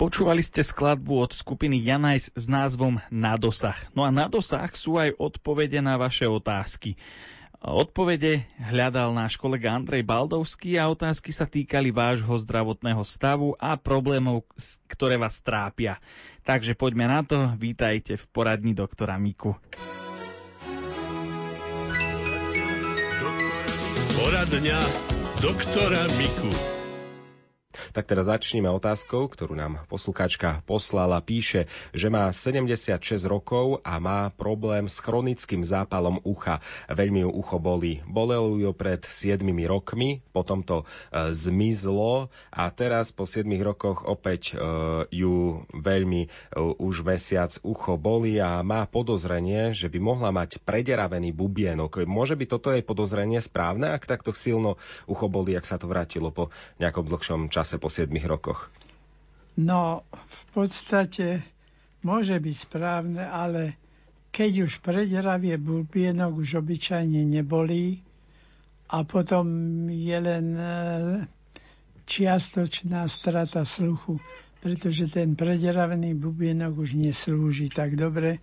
Počúvali ste skladbu od skupiny Janajs s názvom Na dosah. No a na dosah sú aj odpovede na vaše otázky. Odpovede hľadal náš kolega Andrej Baldovský a otázky sa týkali vášho zdravotného stavu a problémov, ktoré vás trápia. Takže poďme na to, vítajte v poradni doktora Miku. Poradňa doktora Miku. Tak teda začneme otázkou, ktorú nám poslukáčka poslala. Píše, že má 76 rokov a má problém s chronickým zápalom ucha. Veľmi ju ucho bolí. Bolelo ju pred 7 rokmi, potom to e, zmizlo a teraz po 7 rokoch opäť e, ju veľmi e, už mesiac ucho bolí a má podozrenie, že by mohla mať prederavený bubienok. Môže byť toto jej podozrenie správne, ak takto silno ucho bolí, ak sa to vrátilo po nejakom dlhšom čase po 7 rokoch? No, v podstate môže byť správne, ale keď už prederavie bubienok už obyčajne nebolí a potom je len e, čiastočná strata sluchu, pretože ten prederavený bubienok už neslúži tak dobre.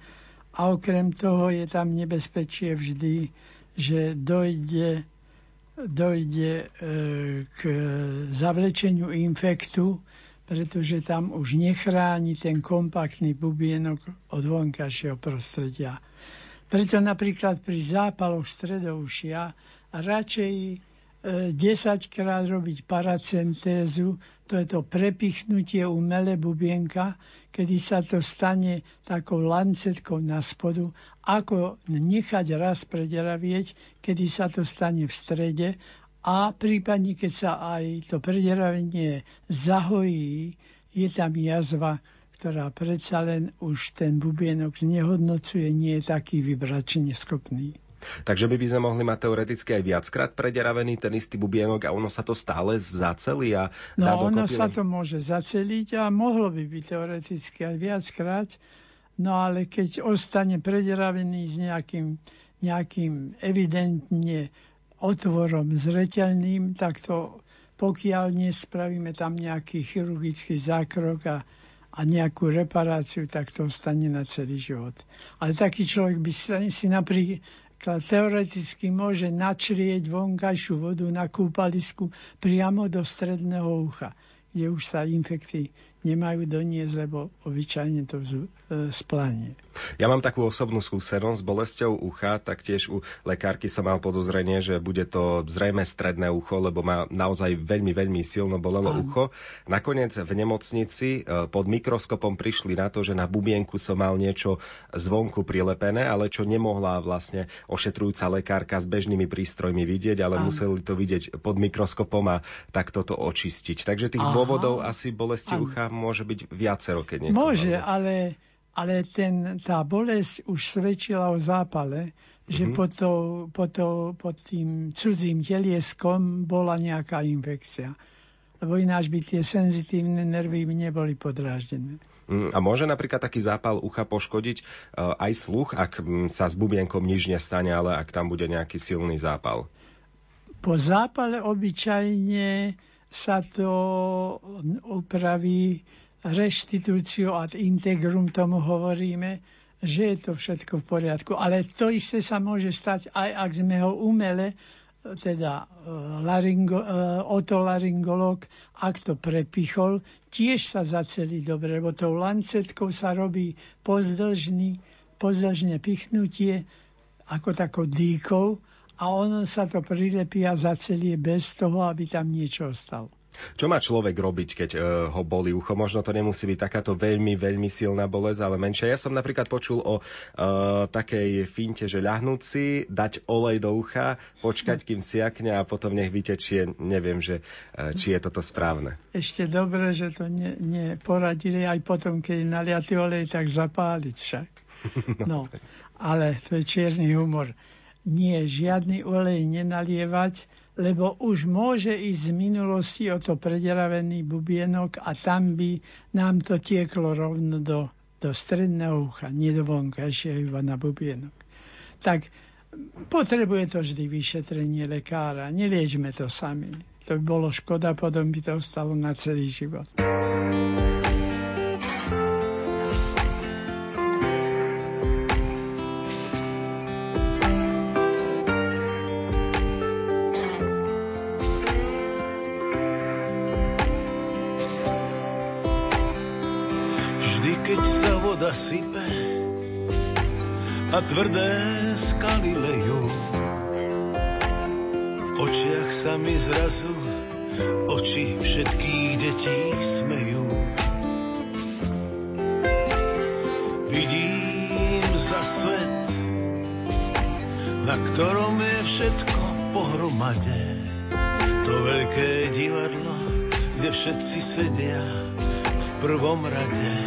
A okrem toho je tam nebezpečie vždy, že dojde dojde e, k zavlečeniu infektu, pretože tam už nechráni ten kompaktný bubienok od vonkajšieho prostredia. Preto napríklad pri zápaloch stredoušia radšej 10 krát robiť paracentézu, to je to prepichnutie umelé bubienka, kedy sa to stane takou lancetkou na spodu, ako nechať raz prederavieť, kedy sa to stane v strede a prípadne, keď sa aj to prederavenie zahojí, je tam jazva, ktorá predsa len už ten bubienok znehodnocuje, nie je taký vybračne schopný. Takže by, by sme mohli mať teoreticky aj viackrát prederavený ten istý bubienok a ono sa to stále zacelí a No ono sa to môže zaceliť a mohlo by byť teoreticky aj viackrát, no ale keď ostane prederavený s nejakým, nejakým evidentne otvorom zreteľným, tak to pokiaľ nespravíme tam nejaký chirurgický zákrok a, a nejakú reparáciu, tak to ostane na celý život. Ale taký človek by si napríklad teoreticky môže načrieť vonkajšiu vodu na kúpalisku priamo do stredného ucha, kde už sa infekty nemajú doniesť, lebo obyčajne to e, splanie. Ja mám takú osobnú skúsenosť s bolesťou ucha, tak tiež u lekárky som mal podozrenie, že bude to zrejme stredné ucho, lebo ma naozaj veľmi, veľmi silno bolelo Áno. ucho. Nakoniec v nemocnici e, pod mikroskopom prišli na to, že na bubienku som mal niečo zvonku prilepené, ale čo nemohla vlastne ošetrujúca lekárka s bežnými prístrojmi vidieť, ale Áno. museli to vidieť pod mikroskopom a tak toto očistiť. Takže tých Aha. dôvodov asi bolesti Áno. ucha môže byť viacero, keď niekto Môže, ale, ale ten, tá bolesť už svedčila o zápale, že mm-hmm. pod, to, pod, to, pod tým cudzím telieskom bola nejaká infekcia. Lebo ináč by tie senzitívne nervy neboli podráždené. Mm, a môže napríklad taký zápal ucha poškodiť uh, aj sluch, ak um, sa s bubienkom nič nestane, ale ak tam bude nejaký silný zápal? Po zápale obyčajne sa to upraví reštitúciu ad integrum, tomu hovoríme, že je to všetko v poriadku. Ale to isté sa môže stať aj ak sme ho umele, teda e, laringo, e, otolaryngolog, ak to prepichol, tiež sa zacelí dobre, lebo tou lancetkou sa robí pozdĺžný, pozdĺžne pichnutie ako takou dýkou a ono sa to prilepí a zacelie bez toho, aby tam niečo ostalo. Čo má človek robiť, keď uh, ho boli ucho? Možno to nemusí byť takáto veľmi, veľmi silná bolesť, ale menšia. Ja som napríklad počul o uh, takej finte, že ľahnúť si, dať olej do ucha, počkať, kým siakne a potom nech vytečie. Neviem, že, uh, či je toto správne. Ešte dobre, že to ne, neporadili aj potom, keď naliatý olej, tak zapáliť však. No, ale to je čierny humor. Nie, žiadny olej nenalievať, lebo už môže ísť z minulosti o to prederavený bubienok a tam by nám to tieklo rovno do, do stredného ucha, nie do vonkajšieho iba na bubienok. Tak potrebuje to vždy vyšetrenie lekára. Neliečme to sami. To by bolo škoda, potom by to ostalo na celý život. Tvrdé skaly lejú. V očiach sa mi zrazu oči všetkých detí smejú. Vidím za svet, na ktorom je všetko pohromade. To veľké divadlo, kde všetci sedia v prvom rade.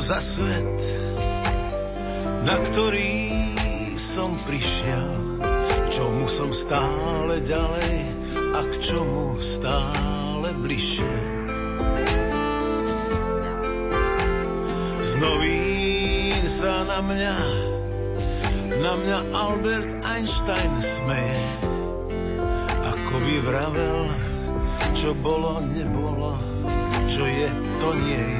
Za svet, na ktorý som prišiel, čomu som stále ďalej a k čomu stále bližšie. Z novín sa na mňa, na mňa Albert Einstein smeje, ako by vravel, čo bolo, nebolo, čo je, to nie je.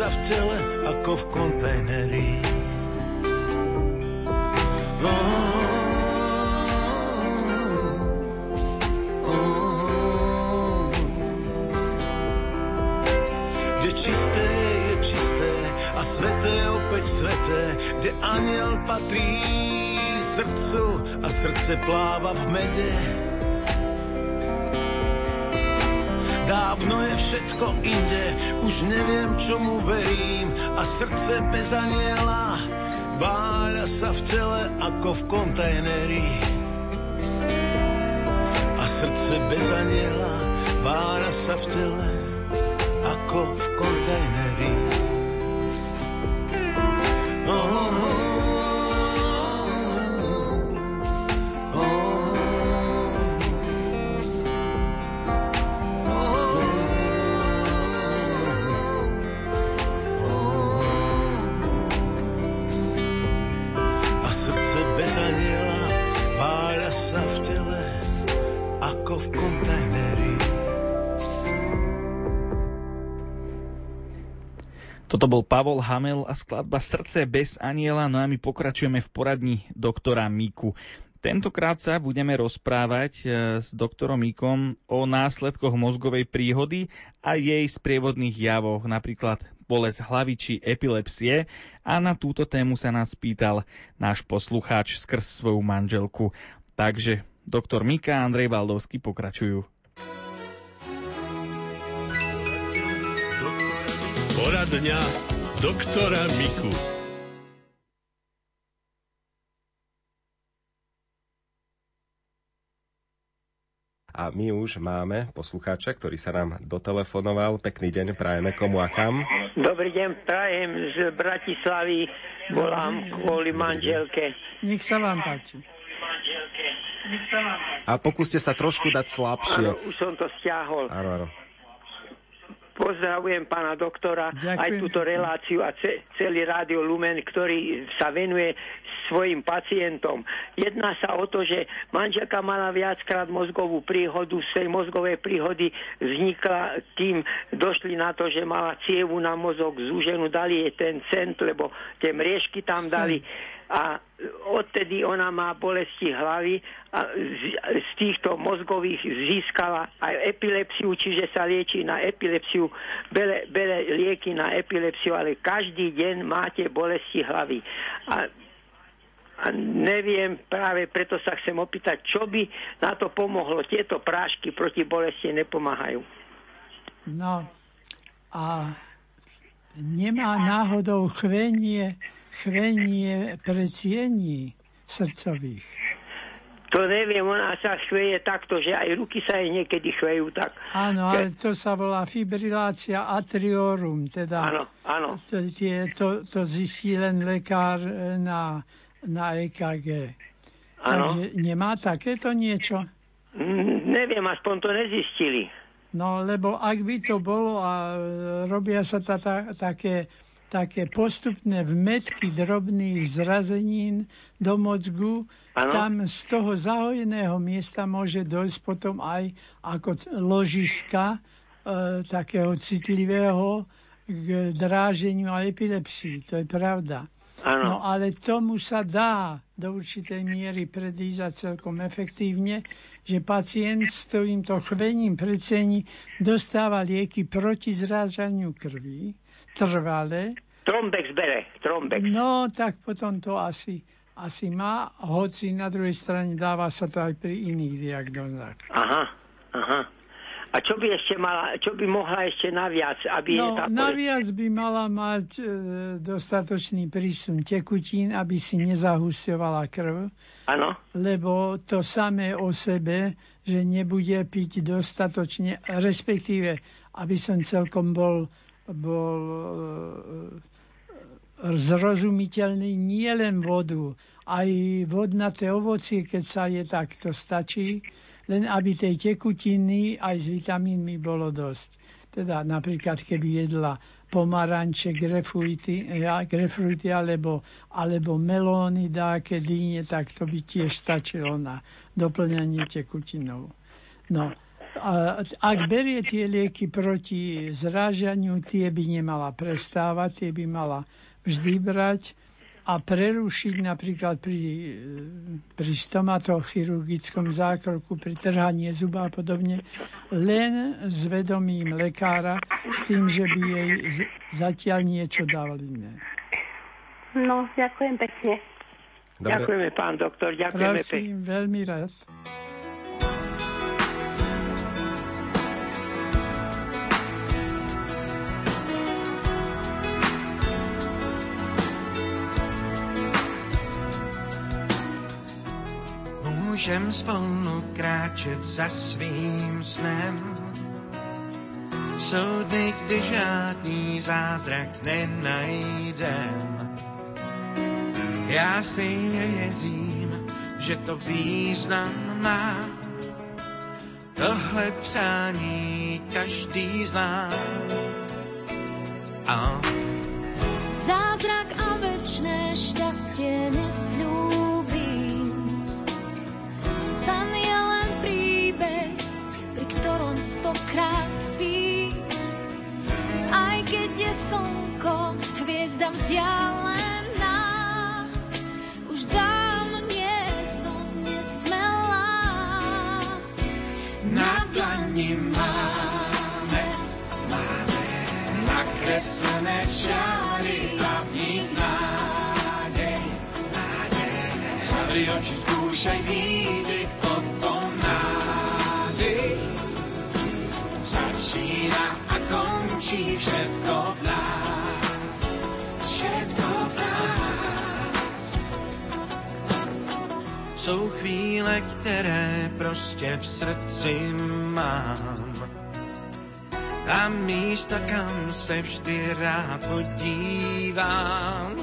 sa v tele ako v kontajneri. Kde čisté je čisté a sveté opäť sveté, kde aniel patrí srdcu a srdce pláva v mede. Dávno je všetko inde, už neviem, čomu verím a srdce bez aniela váľa sa v tele ako v kontajneri. A srdce bez aniela váľa sa v tele ako v kontajneri. Toto bol Pavol Hamel a skladba Srdce bez aniela, no a my pokračujeme v poradni doktora Miku. Tentokrát sa budeme rozprávať e, s doktorom Mikom o následkoch mozgovej príhody a jej sprievodných javoch, napríklad bolesť hlavy či epilepsie a na túto tému sa nás pýtal náš poslucháč skrz svoju manželku. Takže doktor Mika a Andrej Valdovský pokračujú. Poradňa doktora Miku. A my už máme poslucháča, ktorý sa nám dotelefonoval. Pekný deň, prajeme komu a kam. Dobrý deň, prajem z Bratislavy. Volám kvôli manželke. Nech sa vám páči. A pokúste sa trošku dať slabšie. Áno, už som to stiahol. Áno, áno. Pozdravujem pána doktora, Ďakujem. aj túto reláciu a ce, celý Radio Lumen, ktorý sa venuje svojim pacientom. Jedná sa o to, že manželka mala viackrát mozgovú príhodu, z tej mozgovej príhody vznikla, kým došli na to, že mala cievu na mozog zúženú, dali jej ten cent, lebo tie mriežky tam dali a odtedy ona má bolesti hlavy a z, z týchto mozgových získala aj epilepsiu, čiže sa lieči na epilepsiu, bele, bele lieky na epilepsiu, ale každý deň máte bolesti hlavy. A, a neviem, práve preto sa chcem opýtať, čo by na to pomohlo. Tieto prášky proti bolesti nepomáhajú. No a nemá náhodou chvenie, chvenie preciení srdcových. To neviem, ona sa chveje takto, že aj ruky sa jej niekedy chvejú tak. Áno, ale to sa volá fibrilácia atriorum, teda Áno, áno. to, tie, to, to zistí len lekár e, na, na EKG. Áno. Takže nemá takéto niečo? Mm, neviem, aspoň to nezistili. No, lebo ak by to bolo a e, robia sa ta, ta, také, také postupné vmetky drobných zrazenín do mozgu, Áno. tam z toho zahojeného miesta môže dojsť potom aj ako ložiska e, takého citlivého k dráženiu a epilepsii. To je pravda. Áno. No ale tomu sa dá do určitej miery predísť a celkom efektívne, že pacient s týmto chvením precení dostáva lieky proti zrážaniu krvi, trvalé, Trombex bere, Trombex. no tak potom to asi, asi má, hoci na druhej strane dáva sa to aj pri iných diagnózach. Aha, aha. A čo by ešte mala, čo by mohla ešte naviac, aby No, tá naviac by mala mať e, dostatočný prísun tekutín, aby si nezahusťovala krv. Áno, lebo to samé o sebe, že nebude piť dostatočne, respektíve, aby som celkom bol, bol e, zrozumiteľný, nie len vodu, aj vodnaté ovocie, keď sa je tak, to stačí, len aby tej tekutiny aj s vitamínmi bolo dosť. Teda napríklad, keby jedla pomaranče, grefruity, grefruity alebo, alebo melóny, dáke, dýne, tak to by tiež stačilo na doplňanie tekutinov. No, a ak berie tie lieky proti zrážaniu, tie by nemala prestávať, tie by mala vždy brať a prerušiť napríklad pri, pri stomatochirurgickom zákroku, pri trhaní zuba a podobne, len s vedomím lekára, s tým, že by jej zatiaľ niečo dal iné. No, ďakujem pekne. Dobre, ďakujeme pán doktor, ďakujeme pekne. Prosím, veľmi rád. Můžem spolu kráčet za svým snem. Jsou dny, kdy žádný zázrak nenajdem. Já stejně věřím, že to význam má. Tohle přání každý zná. Zázrak hviezda vzdialená, už dávno nie som nesmelá. na dlani máme, máme nakreslené čiary a v nich nádej. Zavri oči, skúšaj výdych, potom nádej. Začína a končí všetko v nás. Jsou chvíle, které prostě v srdci mám. A místa, kam se vždy rád podívám.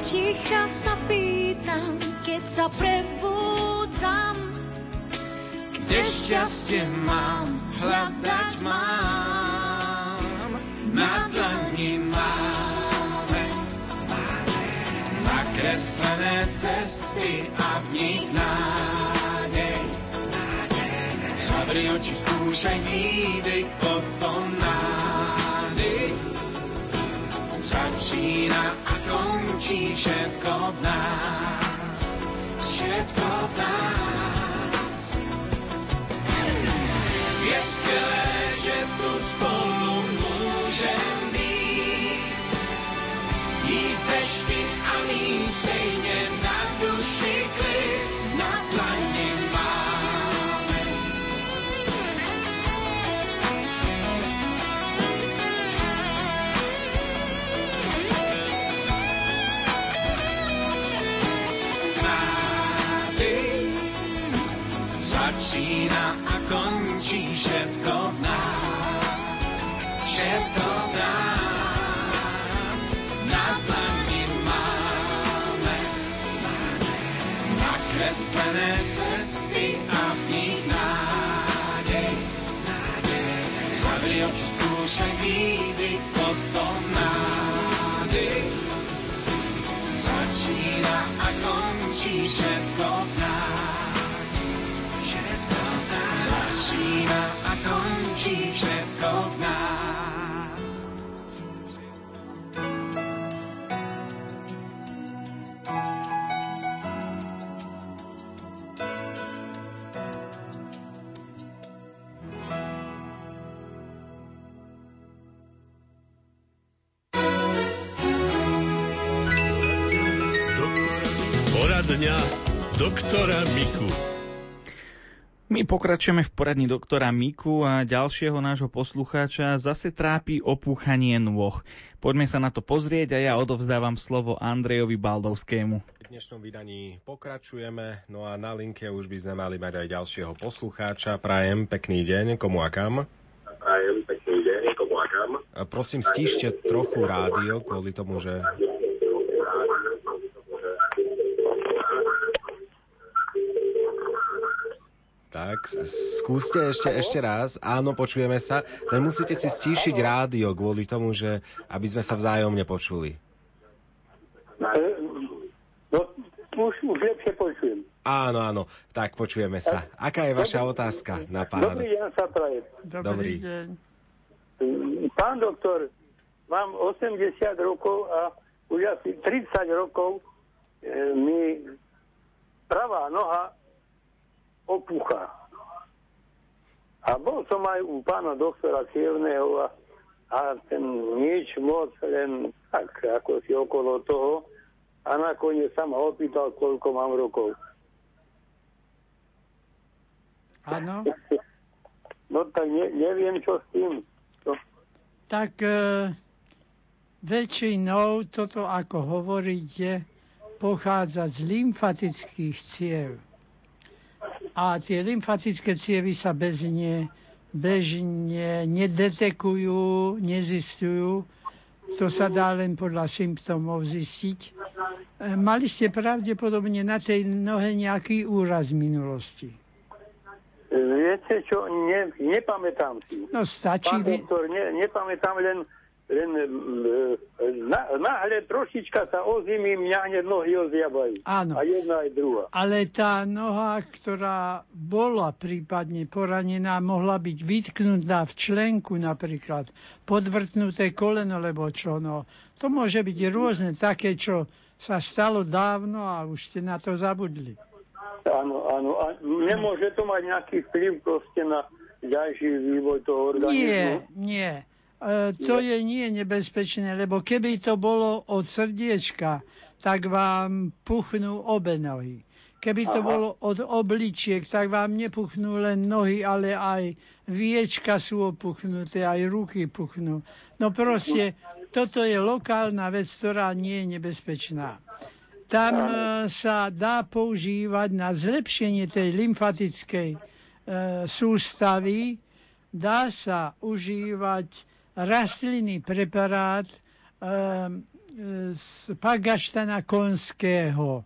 Ticha sa pýtam, keď sa prebúdzam, Kde šťastie mám, hľadať mám. Na dlani nakreslené cesty a v nich nádej. Zavri oči, skúšaj výdych, potom nádej. Začína a končí všetko v nás. Všetko v nás. Cesty a v nich nádej. Zavri oči, skúšaj výdych, potom nádej. Začína a končí všetko v nás. Všetko v nás. Začína a končí všetko v nás. My pokračujeme v poradni doktora Miku a ďalšieho nášho poslucháča zase trápi opúchanie nôh. Poďme sa na to pozrieť a ja odovzdávam slovo Andrejovi Baldovskému. V dnešnom vydaní pokračujeme, no a na linke už by sme mali mať aj ďalšieho poslucháča. Prajem pekný deň, komu a kam. Prajem pekný deň, komu a kam. Prosím, stíšte trochu rádio kvôli tomu, že Tak, skúste ešte, ešte raz. Áno, počujeme sa. Len musíte si stíšiť rádio kvôli tomu, že aby sme sa vzájomne počuli. No, už, už lepšie počujem. Áno, áno. Tak, počujeme sa. Aká je vaša otázka na pána? Dobrý deň sa prajem. Dobrý. Dobrý deň. Pán doktor, mám 80 rokov a už asi 30 rokov e, mi pravá noha opúcha. A bol som aj u pána doktora Cievného a, a ten nič moc, len tak, ako si okolo toho. A nakoniec sa ma opýtal, koľko mám rokov. Áno. No tak ne, neviem, čo s tým. To, Tak e, väčšinou toto, ako hovoríte, pochádza z lymfatických ciev. A tie lymfatické cievy sa bežne, bežne nedetekujú, nezistujú. To sa dá len podľa symptómov zistiť. E, Mali ste pravdepodobne na tej nohe nejaký úraz v minulosti. viete čo, ne, nepamätám si. No stačí... Pán doktor, ne, nepamätám len, len e, na, náhle trošička sa ozimím, mňa hneď nohy ozjabajú. Áno. A jedna aj druhá. Ale tá noha, ktorá bola prípadne poranená, mohla byť vytknutá v členku napríklad, podvrtnuté koleno, lebo čo, no. To môže byť rôzne, také, čo sa stalo dávno a už ste na to zabudli. Áno, áno. A nemôže to mať nejaký vplyv proste na ďalší vývoj toho organizmu? Nie, nie. To je nie nebezpečné, lebo keby to bolo od srdiečka, tak vám puchnú obe nohy. Keby to Aha. bolo od obličiek, tak vám nepuchnú len nohy, ale aj viečka sú opuchnuté, aj ruky puchnú. No proste, toto je lokálna vec, ktorá nie je nebezpečná. Tam e, sa dá používať na zlepšenie tej lymfatickej e, sústavy, dá sa užívať rastlinný preparát e, z pagaštana konského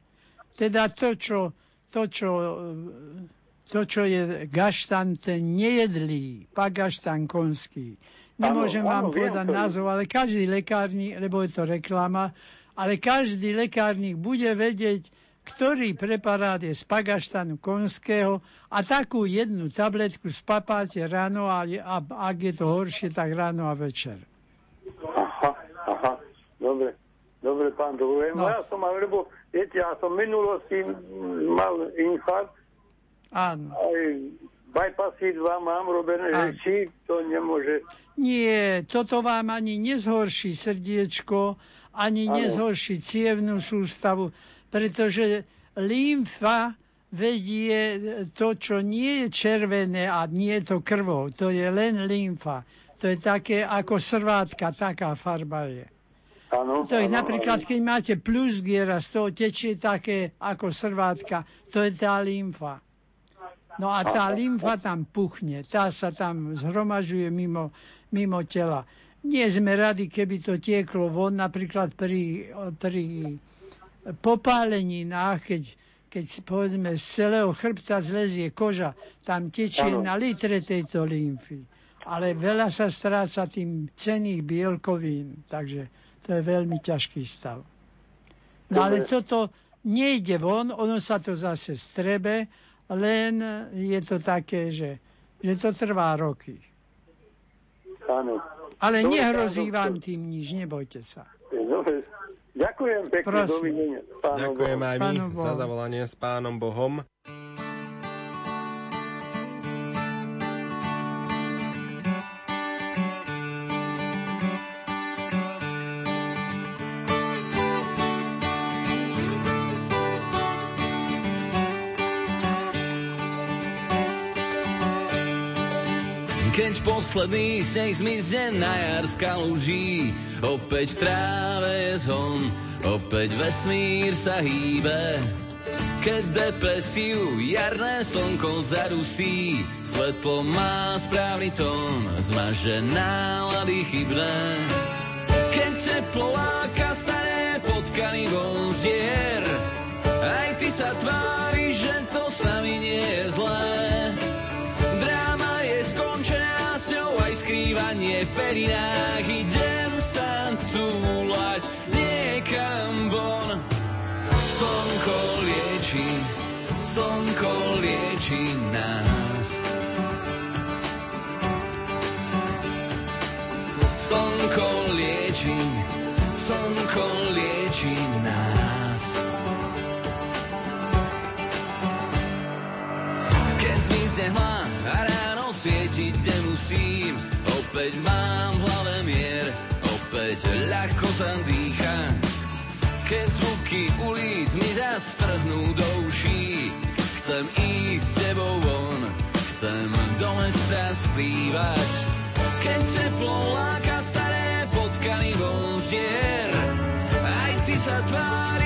teda to, čo, to, čo, to, čo je gaštan, ten nejedlý, pagaštan konský. Nemôžem ano, vám ano, povedať názov, ale každý lekárnik, lebo je to reklama, ale každý lekárnik bude vedieť, ktorý preparát je z pagaštanu konského a takú jednu tabletku spapáte ráno a, a ak je to horšie, tak ráno a večer. Aha, aha, dobre, dobre, pán, dobre. No. Ja som mal, lebo Viete, ja som v minulosti mal infarkt. Áno. Aj bypassy dva mám robené, že či to nemôže... Nie, toto vám ani nezhorší srdiečko, ani ano. nezhorší cievnú sústavu, pretože lymfa vedie to, čo nie je červené a nie je to krvou. To je len lymfa. To je také ako srvátka, taká farba je. Áno, to je áno, napríklad, keď máte plus giera, z toho tečie také ako srvátka, to je tá lymfa. No a tá lymfa tam puchne, tá sa tam zhromažuje mimo, mimo tela. Nie sme radi, keby to tieklo von, napríklad pri, pri popáleninách, keď, keď povedzme z celého chrbta zlezie koža, tam tečie ano. na litre tejto lymfy. Ale veľa sa stráca tým cených bielkovín, takže to je veľmi ťažký stav. No ale toto nejde von, ono sa to zase strebe, len je to také, že, že to trvá roky. Áno. Ale Dobre, nehrozí vám tým nič, nebojte sa. Dobre. Ďakujem pekne, Prosím. dovidenia. Ďakujem aj my za zavolanie s pánom Bohom. Keď posledný sneh zmizne na jar z kaluží, opäť v tráve je zhon, opäť vesmír sa hýbe. Keď depresiu jarné slnko zarusí, svetlo má správny tón, zmaže nálady chybné. Keď teplo láka staré potkany von zdier, aj ty sa tvári, že to s nami nie je zlé. Skrývanie v perinách idem sa túlať niekam von. Slnko lieči, slnko lieči nás. Slnko lieči, slnko lieči nás. Keď zmizne hmla a ráno svietiť nemusím, Opäť mám v hlave mier, opäť ľahko sa dýcha. Keď zvuky ulic mi zastrhnú do uší, chcem ísť s tebou von, chcem do mesta splývať. Keď teplo láka staré potkany von zdier, aj ty sa tvár